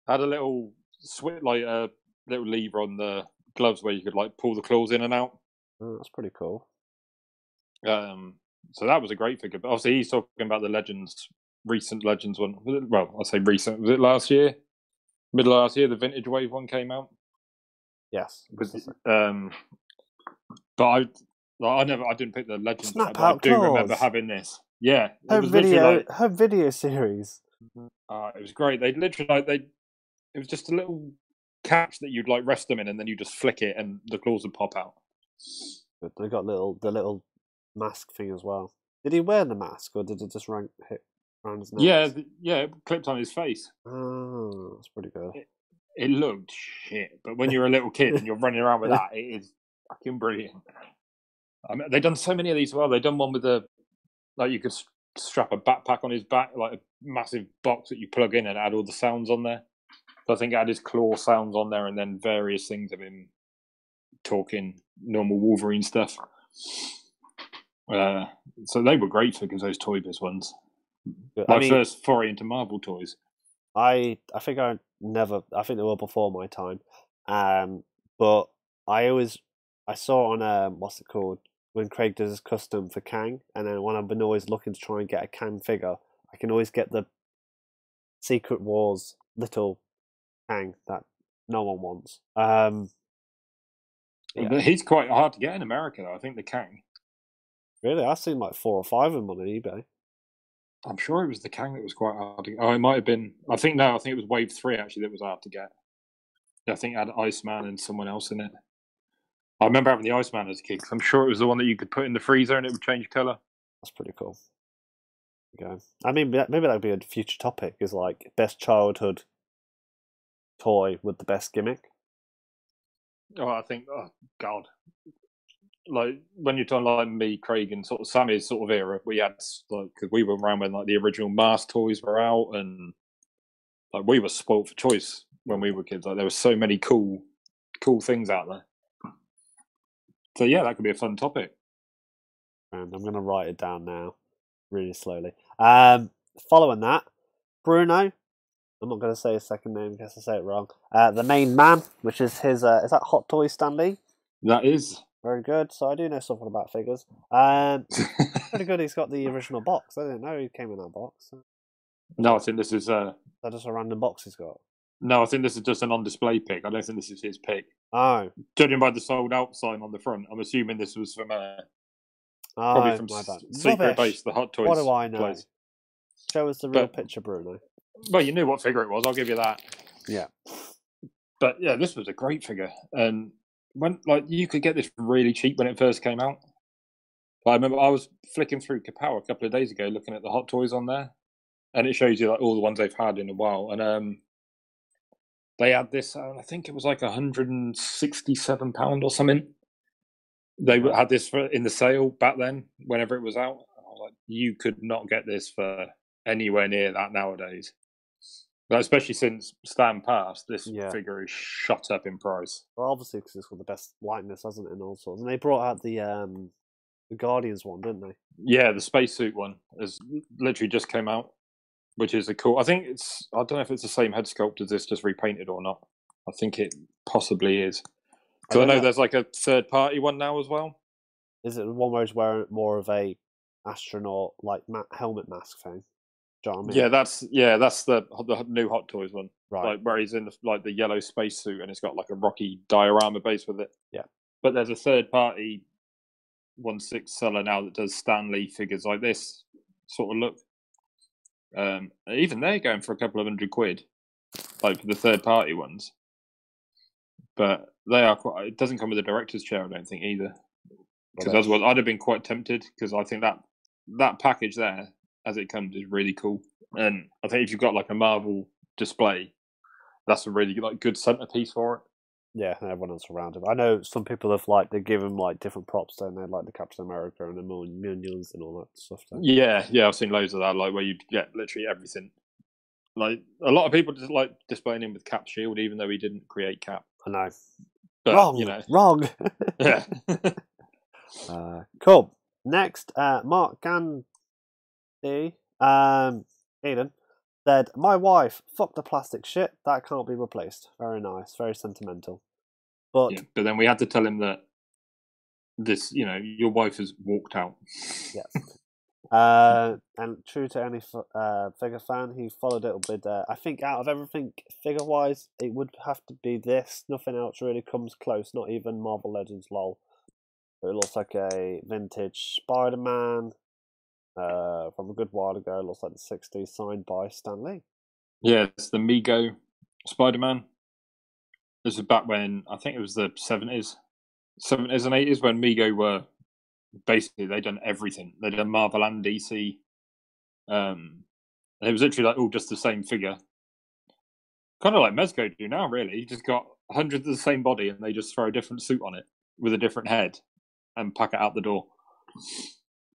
had a little switch, like a little lever on the gloves where you could like pull the claws in and out. Oh, that's pretty cool. Um, so that was a great figure. But obviously, he's talking about the Legends, recent Legends one. Well, I say recent. Was it last year? Middle of last year, the Vintage Wave one came out. Yes. Was That's it- it. um, but I, I never, I didn't pick the Legends. Snap but I out do remember having this. Yeah, it literally video, like- home video series. Uh, it was great. They literally like they. It was just a little catch that you'd like rest them in, and then you just flick it, and the claws would pop out. But they got little the little mask thing as well. Did he wear the mask or did it just rank hit around his neck? Yeah, th- yeah, it clipped on his face. Oh, that's pretty good. It looked shit, but when you're a little kid and you're running around with that, it is fucking brilliant. I mean, they've done so many of these. Well, they've done one with the like you could strap a backpack on his back, like a massive box that you plug in and add all the sounds on there. So I think had his claw sounds on there, and then various things of him talking normal Wolverine stuff. Uh, so they were great figures, those Toy Biz ones. My I mean, first foray into Marvel toys. I I think I never I think they were before my time. Um but I always I saw on um what's it called when Craig does his custom for Kang and then when I've been always looking to try and get a Kang figure, I can always get the Secret Wars little Kang that no one wants. Um Yeah. But he's quite hard to get in America, though. I think the Kang. really I've seen like four or five of them on eBay. I'm sure it was the Kang that was quite hard to get. Oh, it might have been. I think no, I think it was Wave 3 actually that was hard to get. I think it had Iceman and someone else in it. I remember having the Iceman as a kid 'cause I'm sure it was the one that you could put in the freezer and it would change colour. That's pretty cool. Okay. I mean, maybe that'd be a future topic. Is like best childhood toy with the best gimmick. Oh, I think, oh, God. Like, when you're talking like me, Craig, and sort of Sammy's sort of era, we had, like, because we were around when, like, the original Mars toys were out, and, like, we were spoilt for choice when we were kids. Like, there were so many cool, cool things out there. So, yeah, that could be a fun topic. And I'm gonna write it down now, really slowly. Um, following that, Bruno. I'm not gonna say his second name in case I say it wrong. Uh, the main man, which is his. Uh, is that Hot Toy Stanley? That is. Very good. So I do know something about figures. Um, pretty good. He's got the original box. I didn't know he came in that box. No, I think this is uh That just a random box he's got. No, I think this is just an on display pick. I don't think this is his pick. Oh, Judging by the sold out sign on the front, I'm assuming this was from uh, oh probably from S- Secret Base, the Hot Toys. What do I know? place. Show us the real But- picture, Bruno. Well, you knew what figure it was. I'll give you that. Yeah. But yeah, this was a great figure, and when like you could get this really cheap when it first came out. But I remember I was flicking through Kapow a couple of days ago, looking at the Hot Toys on there, and it shows you like all the ones they've had in a while. And um, they had this. Uh, I think it was like hundred and sixty-seven pound or something. They had this for, in the sale back then, whenever it was out. Was like, you could not get this for anywhere near that nowadays. But especially since Stan passed, this Yeah. figure is shot up in price. Well, obviously, because it's got the best likeness, hasn't it, and all sorts. And they brought out the um, the Guardians one, didn't they? Yeah, the spacesuit one has literally just came out, which is a cool. I think it's. I don't know if it's the same head sculpt as this, just repainted or not. I think it possibly is. Because I, don't know know. there's like a third party one now as well. Is it the one where he's wearing more of a astronaut like ma- helmet mask thing? Do you know I mean? Yeah, that's yeah, that's the the new Hot Toys one. right. like where he's in the, like the yellow spacesuit and it's got like a rocky diorama base with it. Yeah. But there's a third party one six seller now that does Stan Lee figures like this sort of look. Um, even they're going for a couple of hundred quid, like for the third party ones. But they are quite. It doesn't come with a director's chair, I don't think either. Because Well, otherwise, I'd have been quite tempted. Because I think that that package there, as it comes, is really cool. And I think if you've got like a Marvel display, that's a really like good centerpiece for it. Yeah, everyone else around him. I know some people have like they give him like different props, don't they? Like the Captain America and the minions and all that stuff. Yeah, yeah, I've seen loads of that, like where you get literally everything. Like a lot of people just like displaying him with Cap Shield, even though he didn't create Cap. I know. But wrong, you know, wrong. yeah, uh, cool. Next, uh, Mark Gandhi, um, Eden said, "My wife, fuck the plastic shit. That can't be replaced. Very nice, very sentimental. But yeah. But then we had to tell him that this, you know, your wife has walked out. Uh, and true to any uh, figure fan, he followed it up with. Uh, I think out of everything figure wise, it would have to be this. Nothing else really comes close. Not even Marvel Legends. Lol. It looks like a vintage Spider Man uh, from a good while ago. Looks like the '60s, signed by Stan Lee. Yeah, it's the Mego Spider Man. This is back when I think it was the seventies, seventies and eighties when Mego were basically they'd done everything. They done Marvel and DC. Um, it was literally like all just the same figure, kind of like Mezco do now. Really, you just got hundreds of the same body, and they just throw a different suit on it with a different head and pack it out the door.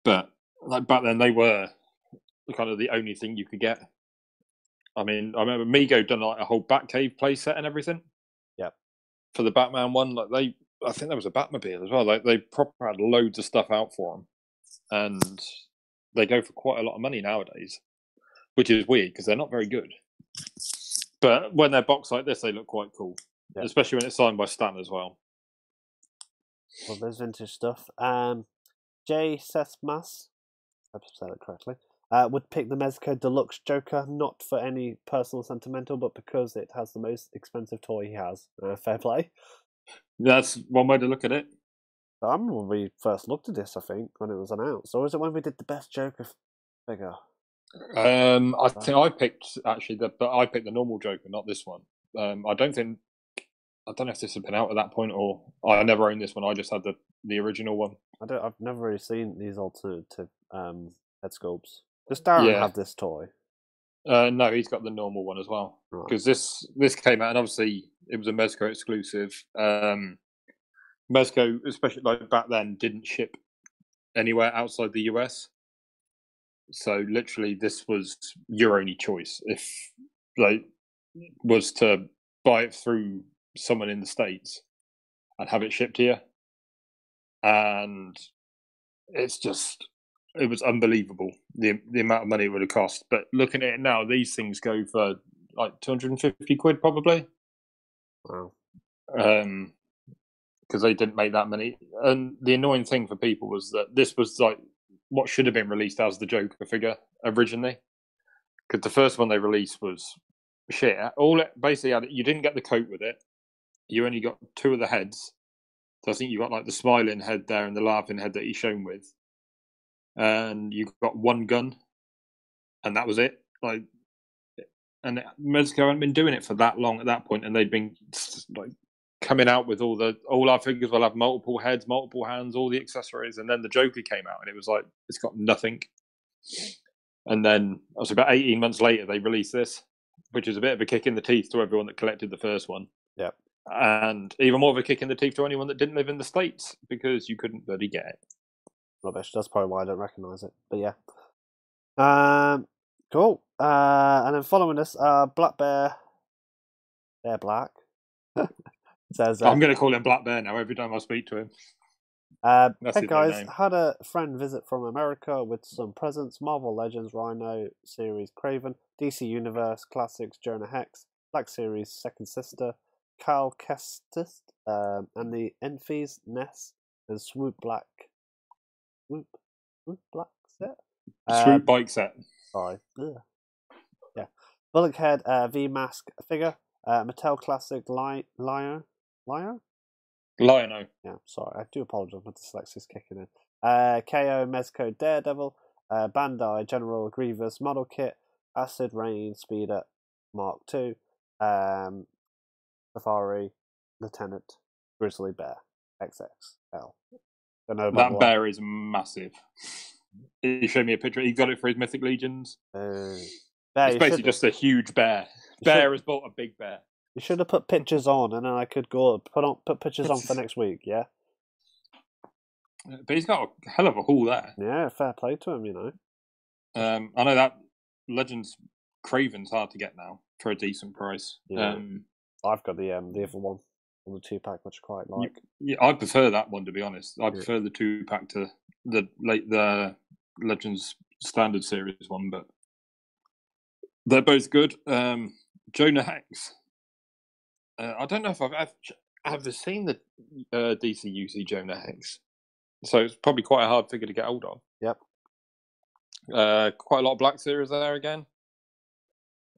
But like back then, they were kind of the only thing you could get. I mean, I remember Mego done like a whole Batcave playset and everything. Yeah. For the Batman one, like they, I think there was a Batmobile as well. Like they proper had loads of stuff out for them, and they go for quite a lot of money nowadays, which is weird because they're not very good. But when they're boxed like this, they look quite cool, Yeah. especially when it's signed by Stan as well. Well, there's vintage stuff. Um, Jay Sesmas, I said it correctly, uh, would pick the Mezco Deluxe Joker not for any personal sentimental, but because it has the most expensive toy he has. Uh, fair play. That's one way to look at it. I remember when we first looked at this, I think, when it was announced. Or was it when we did the best Joker figure? Um, I think I picked actually the, but I picked the normal Joker, not this one. Um, I don't think I don't know if this had been out at that point or I never owned this one. I just had the the original one. I don't. I've never really seen these alternative um, head sculpts. Does Darren Yeah. have this toy? Uh, no, he's got the normal one as well Right. because this this came out and obviously it was a Mezco exclusive. Um, Mezco, especially like back then, didn't ship anywhere outside the US. So literally, this was your only choice if like was to buy it through someone in the states and have it shipped here, and it's just it was unbelievable the the amount of money it would have cost. But looking at it now, these things go for like two hundred and fifty quid probably Wow. um because they didn't make that many and the annoying thing for people was that this was like what should have been released as the joker figure originally because the first one they released was shit. All it basically had, you didn't get the coat with it. You only got two of the heads. So I think you got like the smiling head there and the laughing head that he's shown with, and you got one gun, and that was it. Like, and Mezco hadn't been doing it for that long at that point, and they'd been like coming out with all the all our figures will have multiple heads, multiple hands, all the accessories, and then the Joker came out, and it was like it's got nothing. And then it was about eighteen months later they released this, which is a bit of a kick in the teeth to everyone that collected the first one. Yep. And even more of a kick in the teeth to anyone that didn't live in the states because you couldn't bloody get it. Rubbish. That's probably why I don't recognise it. But yeah. Um. Cool. Uh. And then following this, uh, Black Bear. Bear Black. says. Uh, I'm going to call him Black Bear now every time I speak to him. Uh, hey guys, had a friend visit from America with some presents: Marvel Legends, Rhino series, Kraven, DC Universe Classics, Jonah Hex, Black Series, Second Sister, Cal Kestis, um, and the Enfys, Ness, and Swoop Black. Swoop, Swoop Black set. Swoop bike set. Sorry. Ugh. Yeah. Bullockhead uh, V Mask figure. Uh, Mattel Classic Li- Lion. Lion? Lionel. Yeah, sorry. I do apologise. My dyslexia's kicking in. Uh, KO Mezco Daredevil. Uh, Bandai General Grievous Model Kit. Acid Rain Speeder Mark II. Um, Safari Lieutenant Grizzly Bear XXL. Don't know about That bear is massive. He showed me a picture. He got it for his Mythic Legions. Uh, bear, it's basically just a huge bear. Bear has bought a big bear. You should have put pictures on, and then I could go put on put pictures on for next week. Yeah, But he's got a hell of a haul there. yeah, fair play to him. You know, Um, I know that Legends Kraven's hard to get now for a decent price. Yeah. Um, I've got the um the other one on the two pack, which I quite like. yeah, I prefer that one to be honest. I Yeah. prefer the two pack to the late the Legends Standard Series one, but they're both good. Um, Jonah Hex. Uh, I don't know if I've ever, ever seen the uh, DC UC Jonah Hex, so it's probably quite a hard figure to get hold of. Yep. Uh, quite a lot of Black Series there again.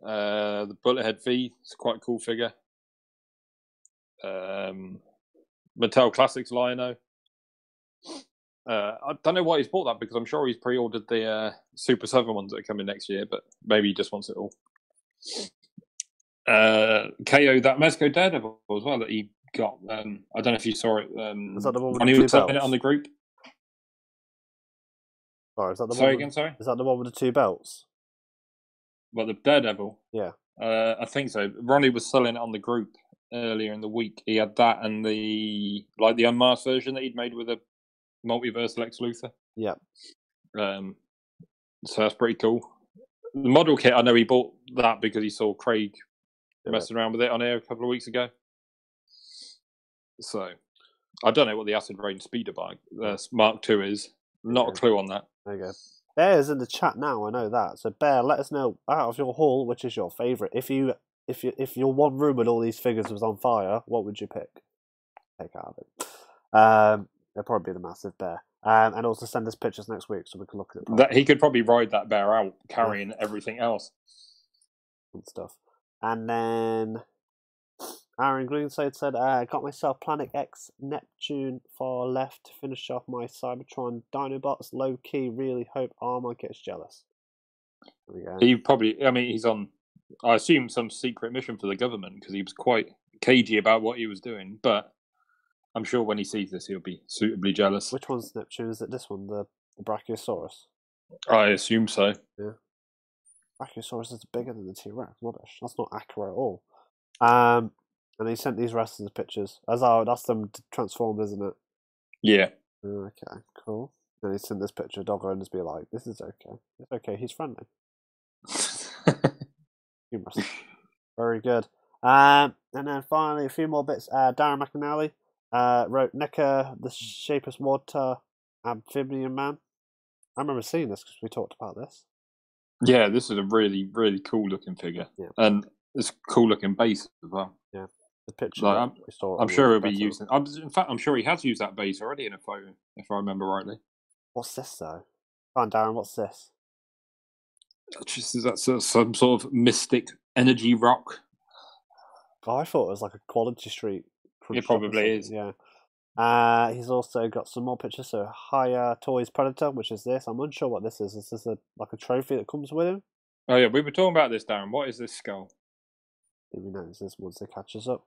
Uh, the Bullethead V is quite a cool figure. Um, Mattel Classics Lion-O. Uh, I don't know why he's bought that because I'm sure he's pre-ordered the uh, Super Seven ones that are coming next year, but maybe he just wants it all. Uh, KO that Mezco Daredevil as well that he got. Um, I don't know if you saw it. Um, Is that the one with when he two was selling it belts? on the group? Sorry, is that the Sorry one? again, With, sorry. is that the one with the two belts? Well, the Daredevil. Yeah. Uh, I think so. Ronnie was selling it on the group earlier in the week. He had that and the like the unmasked version that he'd made with a multiverse Lex Luthor. Yeah. Um, so that's pretty cool. The model kit, I know he bought that because he saw Craig Yeah. messing around with it on air a couple of weeks ago. So I don't know what the Acid Rain Speeder bike uh, Mark II is. Not a clue on that. There you go. Bear's in the chat now. I know that. So Bear, let us know out of your haul which is your favourite. If you if you if your one room with all these figures was on fire, what would you pick? Take out of it. Um, it'll probably be the massive bear. Um, and also send us pictures next week so we can look at it That he could probably ride that bear out carrying everything else. and stuff. And then Aaron Greenside said, uh, "Got myself Planet X Neptune far left to finish off my Cybertron Dinobots. Low key, really hope Armor gets jealous." There. He probably, I mean, he's on, I assume, some secret mission for the government because he was quite cagey about what he was doing. But I'm sure when he sees this, he'll be suitably jealous. Which one's Neptune? Is it this one, the, the Brachiosaurus? I assume so. Yeah. Brachiosaurus is bigger than the T Rex. Rubbish. That's not accurate at all. Um, and he sent these rest of the pictures. As oh, that's them t- transformed, isn't it? Yeah. Okay, cool. And he sent this picture of Doggo and just be like, "This is okay. It's okay. He's friendly." Humorous. Very good. Um, and then finally, a few more bits. Uh, Darren McAnally uh, wrote NECA, the Shape of Water Amphibian Man. I remember seeing this because we talked about this. yeah, this is a really, really cool looking figure. Yeah. And it's cool looking base as well. Yeah. The picture Like, I'm- we saw. I'm sure he'll be using. I'm, in fact, I'm sure he has used that base already in a photo, if I remember rightly. What's this though? Come on, Darren. What's this? That's uh, some sort of mystic energy rock. Oh, I thought it was like a Quality Street. It probably is. Yeah. Uh, he's also got some more pictures. So, Hiya Toys Predator, which is this. I'm unsure what this is. Is this a like a trophy that comes with him? Oh yeah, we were talking about this, Darren. What is this skull? Maybe notice this once it catches up.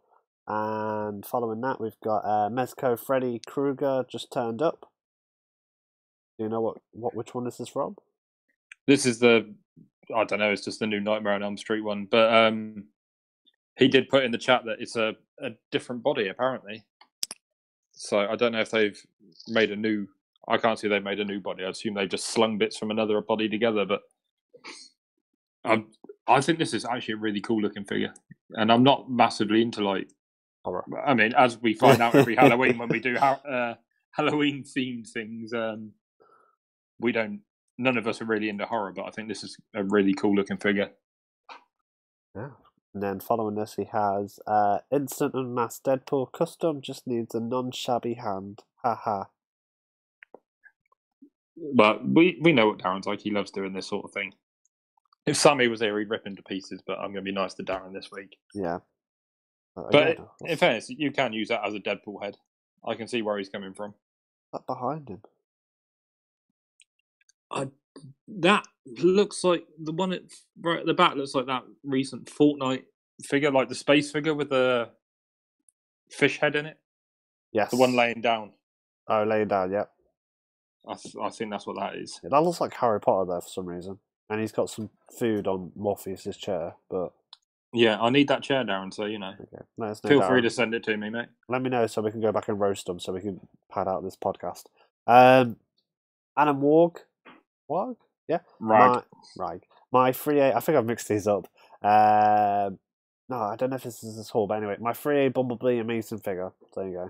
And following that, we've got uh, Mezco Freddy Krueger just turned up. Do you know what, what which one is this is from? This is the I don't know. It's just the new Nightmare on Elm Street one, but um, he did put in the chat that it's a, a different body apparently. So I don't know if they've made a new. I can't see they've made a new body. I assume they've just slung bits from another body together. But um, I think this is actually a really cool looking figure, and I'm not massively into like. Horror. I mean, as we find out every Halloween when we do ha- uh, Halloween themed things, um, we don't. None of us are really into horror, but I think this is a really cool looking figure. Yeah. And then following this, he has uh, Instant and Mass Deadpool custom. Just needs a non-shabby hand. Haha. But we we know what Darren's like. He loves doing this sort of thing. If Sammy was here, he'd rip him to pieces. But I'm going to be nice to Darren this week. Yeah. But again, in fairness, you can use that as a Deadpool head. I can see where he's coming from. that behind him? That looks like the one at right at the back looks like that recent Fortnite figure, like the space figure with the fish head in it. Yes. The one laying down. Oh, laying down. Yep. I, th- I think that's what that is. Yeah, that looks like Harry Potter though for some reason, and he's got some food on Morpheus's chair. But Yeah, I need that chair, Darren. So you know, okay, know. feel free to send it to me, mate. Let me know so we can go back and roast them, so we can pad out this podcast. Um, Adam Warg, Yeah, Right. My, right. My three A. I think I've mixed these up. Um, no, I don't know if this is this hall, but anyway, my three A Bumblebee Amazing figure. There you go.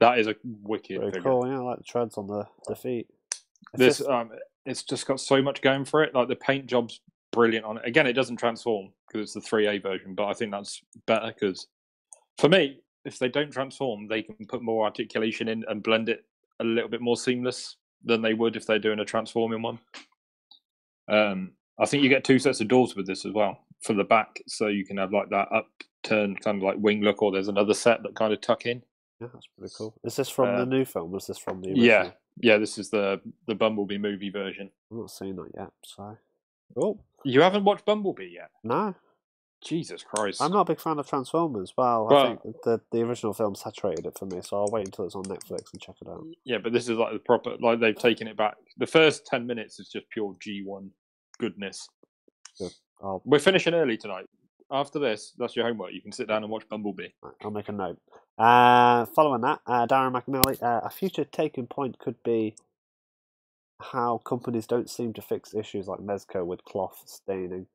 That is a wicked Very figure. cool. Yeah, I like the treads on the the feet. It's This just- um, it's just got so much going for it. Like the paint job's brilliant on it. Again, it doesn't transform because it's the three A version, but I think that's better because for me, if they don't transform, they can put more articulation in and blend it a little bit more seamless than they would if they're doing a transforming one. Um, I think you get two sets of doors with this as well for the back, so you can have like that upturned kind of like wing look, or there's another set that kind of tuck in. yeah, that's pretty cool. Is this from the Uh, new film? Was this from the original? Yeah, yeah. This is the the Bumblebee movie version. I'm not seeing that yet. So, oh You haven't watched Bumblebee yet? no, Jesus Christ! I'm not a big fan of Transformers. Well, Well- I think the the original film saturated it for me, so I'll wait until it's on Netflix and check it out. Yeah, but this is like the proper. Like they've taken it back. The first ten minutes is just pure G one goodness. I'll We're finishing early tonight. After this, that's your homework. You can sit down and watch Bumblebee. Right, I'll make a note. Uh, following that, uh, Darren McNally, uh, a future taking point could be how companies don't seem to fix issues like Mezco with cloth staining.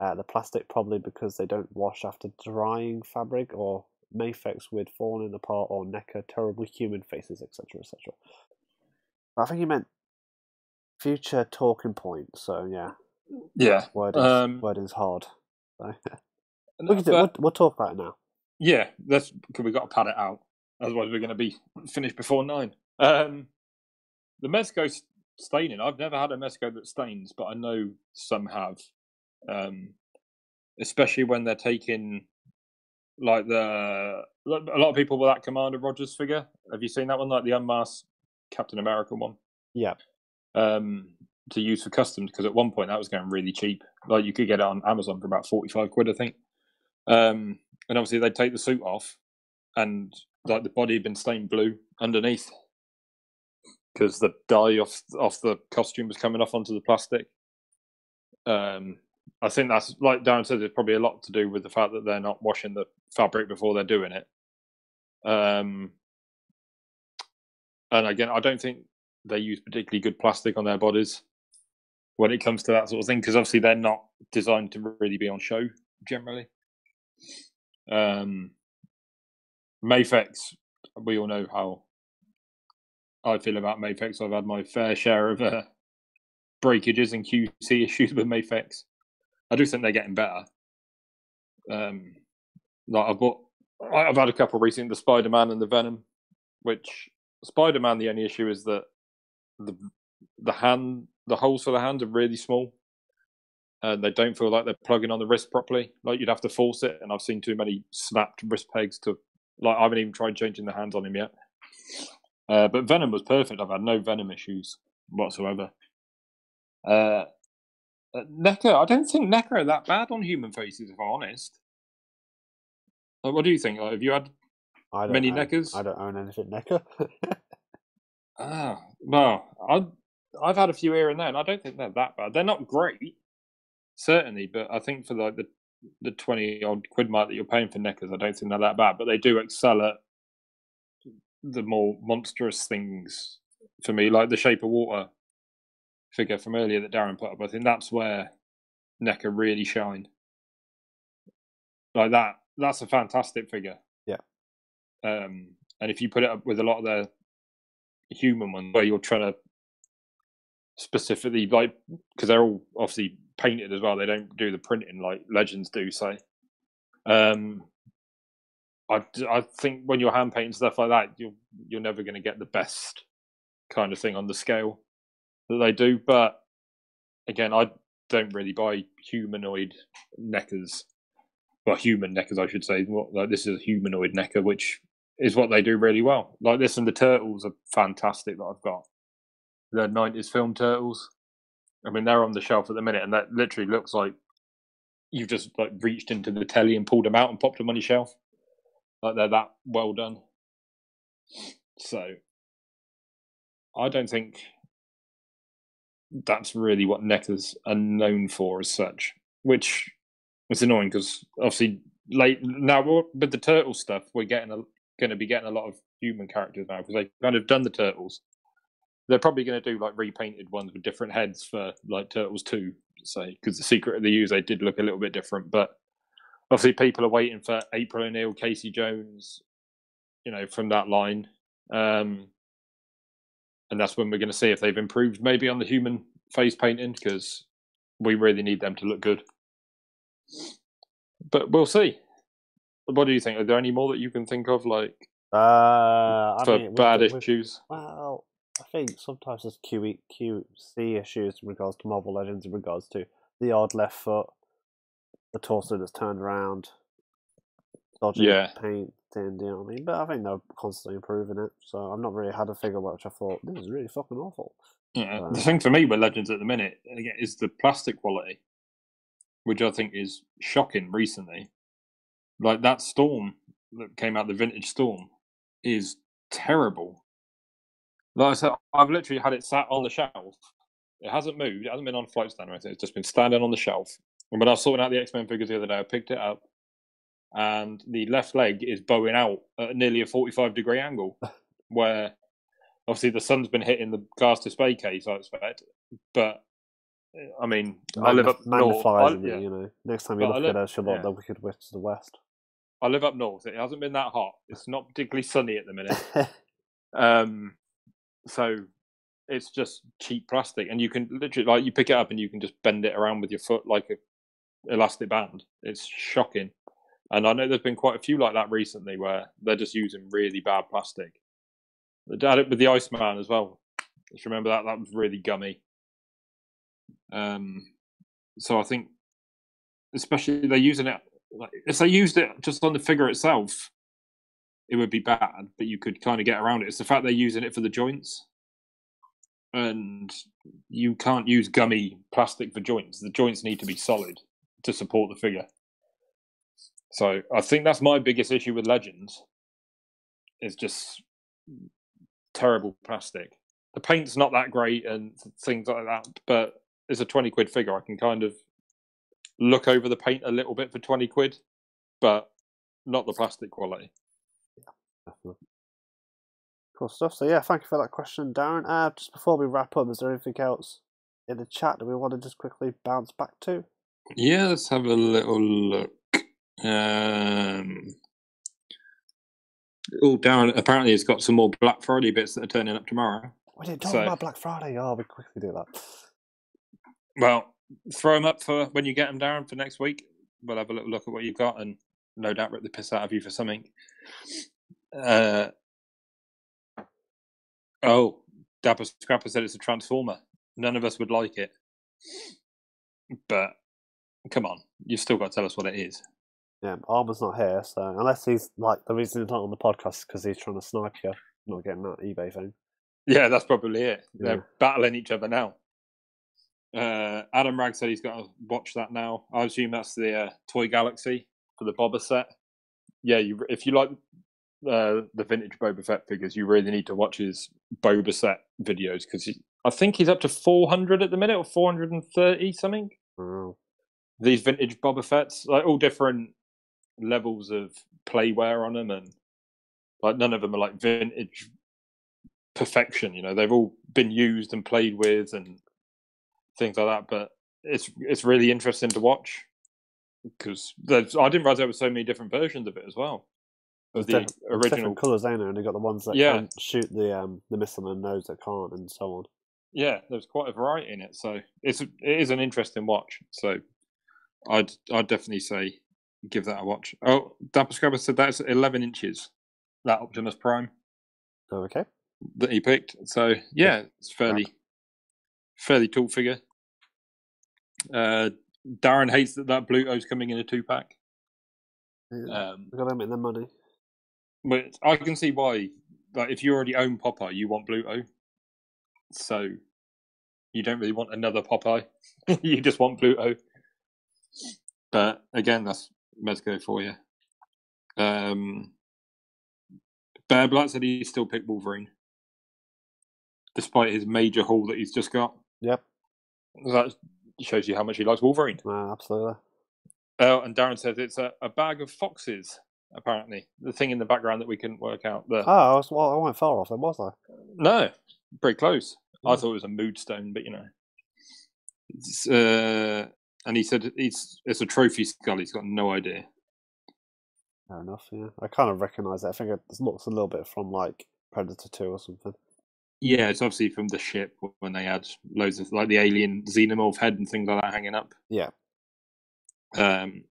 Uh, the plastic probably because they don't wash after drying fabric, or Mafex with falling apart, or NECA, terrible human faces, etc., etc. I think he meant future talking point. So yeah, Yeah. wording's, Um, wording's hard. So, we do, we'll, we'll talk about it now. Yeah, that's because we've got to pad it out. Otherwise, we're going to be finished before nine. Um, the Mezco staining. I've never had a Mezco that stains, but I know some have. Um, especially when they're taking like the a lot of people with that Commander Rogers figure. Have you seen that one? Like the unmasked Captain America one. Yeah. Um, to use for customs because at one point that was going really cheap. Like you could get it on Amazon for about forty five quid, I think. Um, and obviously they'd take the suit off, and like the body had been stained blue underneath because the dye off off the costume was coming off onto the plastic. Um, I think that's like Darren said. It's probably a lot to do with the fact that they're not washing the fabric before they're doing it. Um, and again, I don't think they use particularly good plastic on their bodies when it comes to that sort of thing because obviously they're not designed to really be on show generally. Um, we all know how I feel about Mafex. I've had my fair share of uh, breakages and QC issues with Mafex. I do think they're getting better. Um, like I've I- I've had a couple recently, the Spider Man and the Venom, which Spider Man. The only issue is that the the hand, the holes for the hand are really small. and they don't feel like they're plugging on the wrist properly. Like you'd have to force it, and I've seen too many snapped wrist pegs to. Like I haven't even tried changing the hands on him yet. Uh, but Venom was perfect. I've had no Venom issues whatsoever. Uh, uh, NECA, I don't think NECA are that bad on human faces, if I'm honest. Like, what do you think? Like, have you had I don't many own, NECAs? I don't own anything NECA. Ah, well, I've I've had a few here and there, and I don't think they're that bad. They're not great, certainly, but I think for like the the twenty odd quid mark that you're paying for NECAs, I don't think they're that bad. But they do excel at the more monstrous things for me, like the Shape of Water figure from earlier that Darren put up. I think that's where NECA really shined. Like that, that's a fantastic figure. Yeah. Um, and if you put it up with a lot of the human ones, where you're trying to specifically like because they're all obviously painted as well. They don't do the printing like Legends do. So, um, I I think when you're hand painting stuff like that, you're you're never going to get the best kind of thing on the scale that they do. But again, I don't really buy humanoid NECAs. Well, human NECAs, I should say. Like this is a humanoid NECA, which is what they do really well. Like this and the turtles are fantastic that I've got. The nineties film turtles. I mean, they're on the shelf at the minute, and that literally looks like you've just like reached into the telly and pulled them out and popped them on your shelf. Like they're that well done. So, I don't think that's really what NECAs are known for as such, which is annoying because obviously like now with the turtle stuff, we're getting going to be getting a lot of human characters now because they've kind of done the turtles. They're probably going to do like repainted ones with different heads for like Turtles Two, say because the Secret of the Ooze they did look a little bit different, but obviously people are waiting for April O'Neil, Casey Jones, you know, from that line. Um, and that's when we're going to see if they've improved maybe on the human face painting because we really need them to look good. But we'll see. What do you think? Are there any more that you can think of, like Uh, I for mean, bad with- issues? Well, I think sometimes there's QE, QC issues in regards to Marvel Legends, in regards to the odd left foot, the torso that's turned around, dodgy Yeah. paint, and you know what I mean. But I think they're constantly improving it. So I've not really had a figure which I thought this is really fucking awful. Yeah, Right. the thing for me with Legends at the minute again is the plastic quality, which I think is shocking recently. Like that Storm that came out, the Vintage Storm, is terrible. Like I said, I've literally had it sat on the shelf. It hasn't moved. It hasn't been on float stand or anything. It's just been standing on the shelf. And when I was sorting out the X Men figures the other day, I picked it up, and the left leg is bowing out at nearly a forty-five degree angle, where obviously the sun's been hitting the glass display case, I expect. But I mean, I live up north. I, it, yeah, you know. Next time you But look live- at us, you'll look yeah. the Wicked to the west. I live up north. It hasn't been that hot. It's not particularly sunny at the minute. Um, so it's just cheap plastic, and you can literally like you pick it up and you can just bend it around with your foot like a elastic band. It's shocking, and I know there's been quite a few like that recently where they're just using really bad plastic. They had it with the Iceman as well. Just remember that that was really gummy. Um, so I think, especially they're using it like if they used it just on the figure itself, it would be bad, but you could kind of get around it. It's the fact they're using it for the joints, and you can't use gummy plastic for joints. The joints need to be solid to support the figure. So I think that's my biggest issue with Legends. Is just terrible plastic. The paint's not that great and things like that, but it's a twenty quid figure. I can kind of look over the paint a little bit for twenty quid, but not the plastic quality. Definitely. Cool stuff. So yeah, thank you for that question, Darren. Uh, just before we wrap up, is there anything else in the chat that we want to just quickly bounce back to? Yeah, let's have a little look. Um, oh, Darren apparently has got some more Black Friday bits that are turning up tomorrow. We didn't talk So- about Black Friday. Oh, we quickly do that. Well, throw them up for when you get them, Darren, for next week. We'll have a little look at what you've got and no doubt rip the piss out of you for something. Uh, oh, Dapper Scrapper said it's a Transformer. None of us would like it. But Come on, you've still got to tell us what it is. Yeah, Armour's not here, so unless he's like the reason he's not on the podcast because he's trying to snipe you, not getting that eBay thing. Yeah, that's probably it. Yeah. They're battling each other now. Uh, Adam Rag said he's got to watch that now. I assume that's the uh, Toy Galaxy for the Boba set. Yeah, you, if you like uh, the vintage Boba Fett figures, you really need to watch his Boba Set videos because I think he's up to 400 at the minute or 430 something. Oh, These vintage Boba Fett's, like all different levels of playwear on them, and like none of them are like vintage perfection. You know, they've all been used and played with and things like that. But it's it's really interesting to watch because I didn't realize there were so many different versions of it as well. Of the There's diff- there's original, colours, ain't there? And they got the ones that Yeah. can shoot the um the missile and those that can't, and so on. yeah, there's quite a variety in it. So it's it is an interesting watch. So I'd I'd definitely say give that a watch. Oh, Dapper Scrubber said that's 11 inches. That Optimus Prime. Oh, okay. that he picked. So yeah, it's fairly fairly tall figure. Uh, Darren hates that that Bluto's coming in a two pack. Yeah. Um, got to make their money. but I can see why. Like if you already own Popeye, you want Bluto. So you don't really want another Popeye. you just want Bluto. But again, that's Mezco for you. Um, Bear Black said he still picked Wolverine, despite his major haul that he's just got. Yep. That shows you how much he likes Wolverine. Uh, absolutely. Oh, and Darren says it's a, a bag of foxes. Apparently, the thing in the background that we couldn't work out. The, Oh, I, was, well, I went far off then, was I? no, pretty close. I Mm. thought it was a mood stone, but you know. It's, uh, and he said it's it's a trophy skull. He's got no idea. Fair enough. Yeah, I kind of recognise that. I think it looks a little bit from like Predator Two or something. Yeah, it's obviously from the ship when they had loads of like the alien xenomorph head and things like that hanging up. Yeah. Um,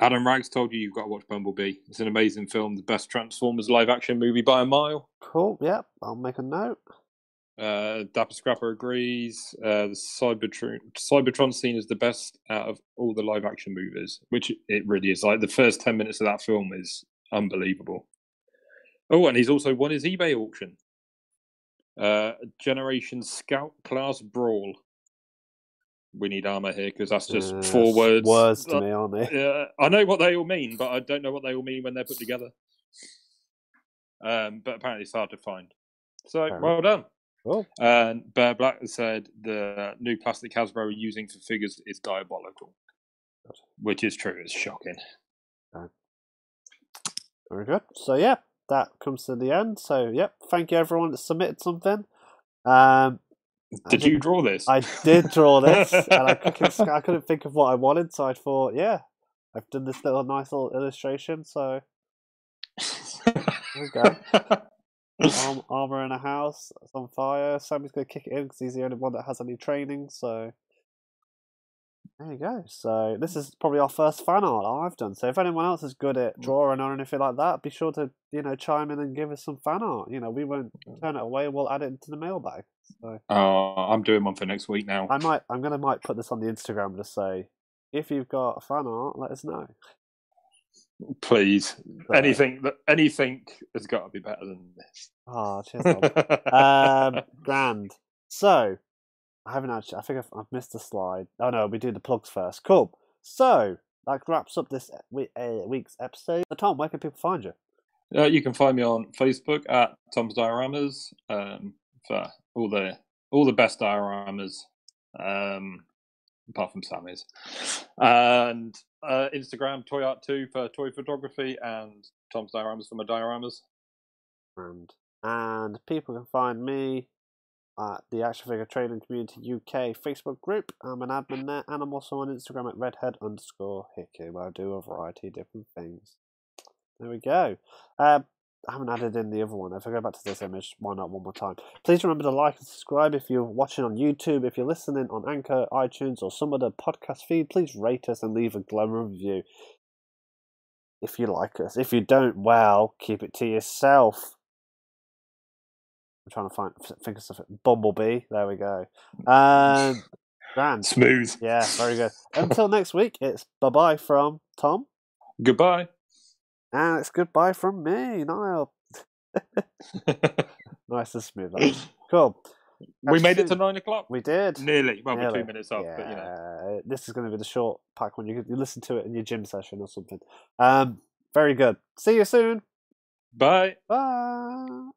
Adam Rags told you you've got to watch Bumblebee. It's an amazing film, the best Transformers live action movie by a mile. Cool. Yep. I'll make a note. Uh, Dapper Scrapper agrees. Uh, the Cybertron, Cybertron scene is the best out of all the live action movies, which it really is. Like the first 10 minutes of that film is unbelievable. Oh, and he's also won his eBay auction. Uh, Generation Scout Class Brawl. We need armor here because that's just Uh, four words. Words to Uh, me, aren't they? yeah, I know what they all mean, but I don't know what they all mean when they're put together. Um, but apparently it's hard to find. So Fair well done. Cool. And Bear Black has said the new plastic Hasbro are using for figures is diabolical, Good. which is true. It's shocking. Very good. So yeah, that comes to the end. So yep, thank you everyone that submitted something. Um, Did you draw this? I did draw this, and I couldn't, I couldn't think of what I wanted, so I thought, yeah, I've done this little nice little illustration. So we go. Arm, armor in a house, it's on fire. Sammy's gonna kick it in because he's the only one that has any training. So there you go. So this is probably our first fan art I've done. So if anyone else is good at mm. drawing or anything like that, be sure to you know chime in and give us some fan art. You know, we won't mm. turn it away. We'll add it into the mailbag. So oh, I'm doing one for next week now. I might, I'm gonna might put this on the Instagram and just say, if you've got fan art, let us know. Please, So- anything that anything has got to be better than this. Ah, cheers. Um, grand. So, I haven't actually. I think I've, I've missed a slide. Oh no, we do the plugs first. Cool. So that wraps up this we- uh, week's episode. Uh, Tom, where can people find you? Uh, you can find me on Facebook at Tom's Dioramas um, for all the all the best dioramas, um, apart from Sammy's, and uh, Instagram Toy Art Two for toy photography, and Tom's Dioramas for my dioramas. And and people can find me at the Action Figure Trading Community UK Facebook group. I'm an admin there, and I'm also on Instagram at redhead underscore hickey, where I do a variety of different things. There we go. Um, I haven't added in the other one. If I go back to this image, why not one more time? Please remember to like and subscribe if you're watching on YouTube. If you're listening on Anchor, iTunes, or some other podcast feed, please rate us and leave a glowing review. If you like us. If you don't, well, keep it to yourself. I'm trying to find think of something. Bumblebee. There we go. Um, Grand. Smooth. Yeah, very good. Until next week, it's bye bye from Tom, Goodbye. And it's goodbye from me, Niall. nice and smooth. Cool. we made it to nine o'clock. We did. Nearly. Well, we're two minutes off, yeah, but you know. this is going to be the short pack when you, you listen to it in your gym session or something. Um, very good. See you soon. Bye. Bye.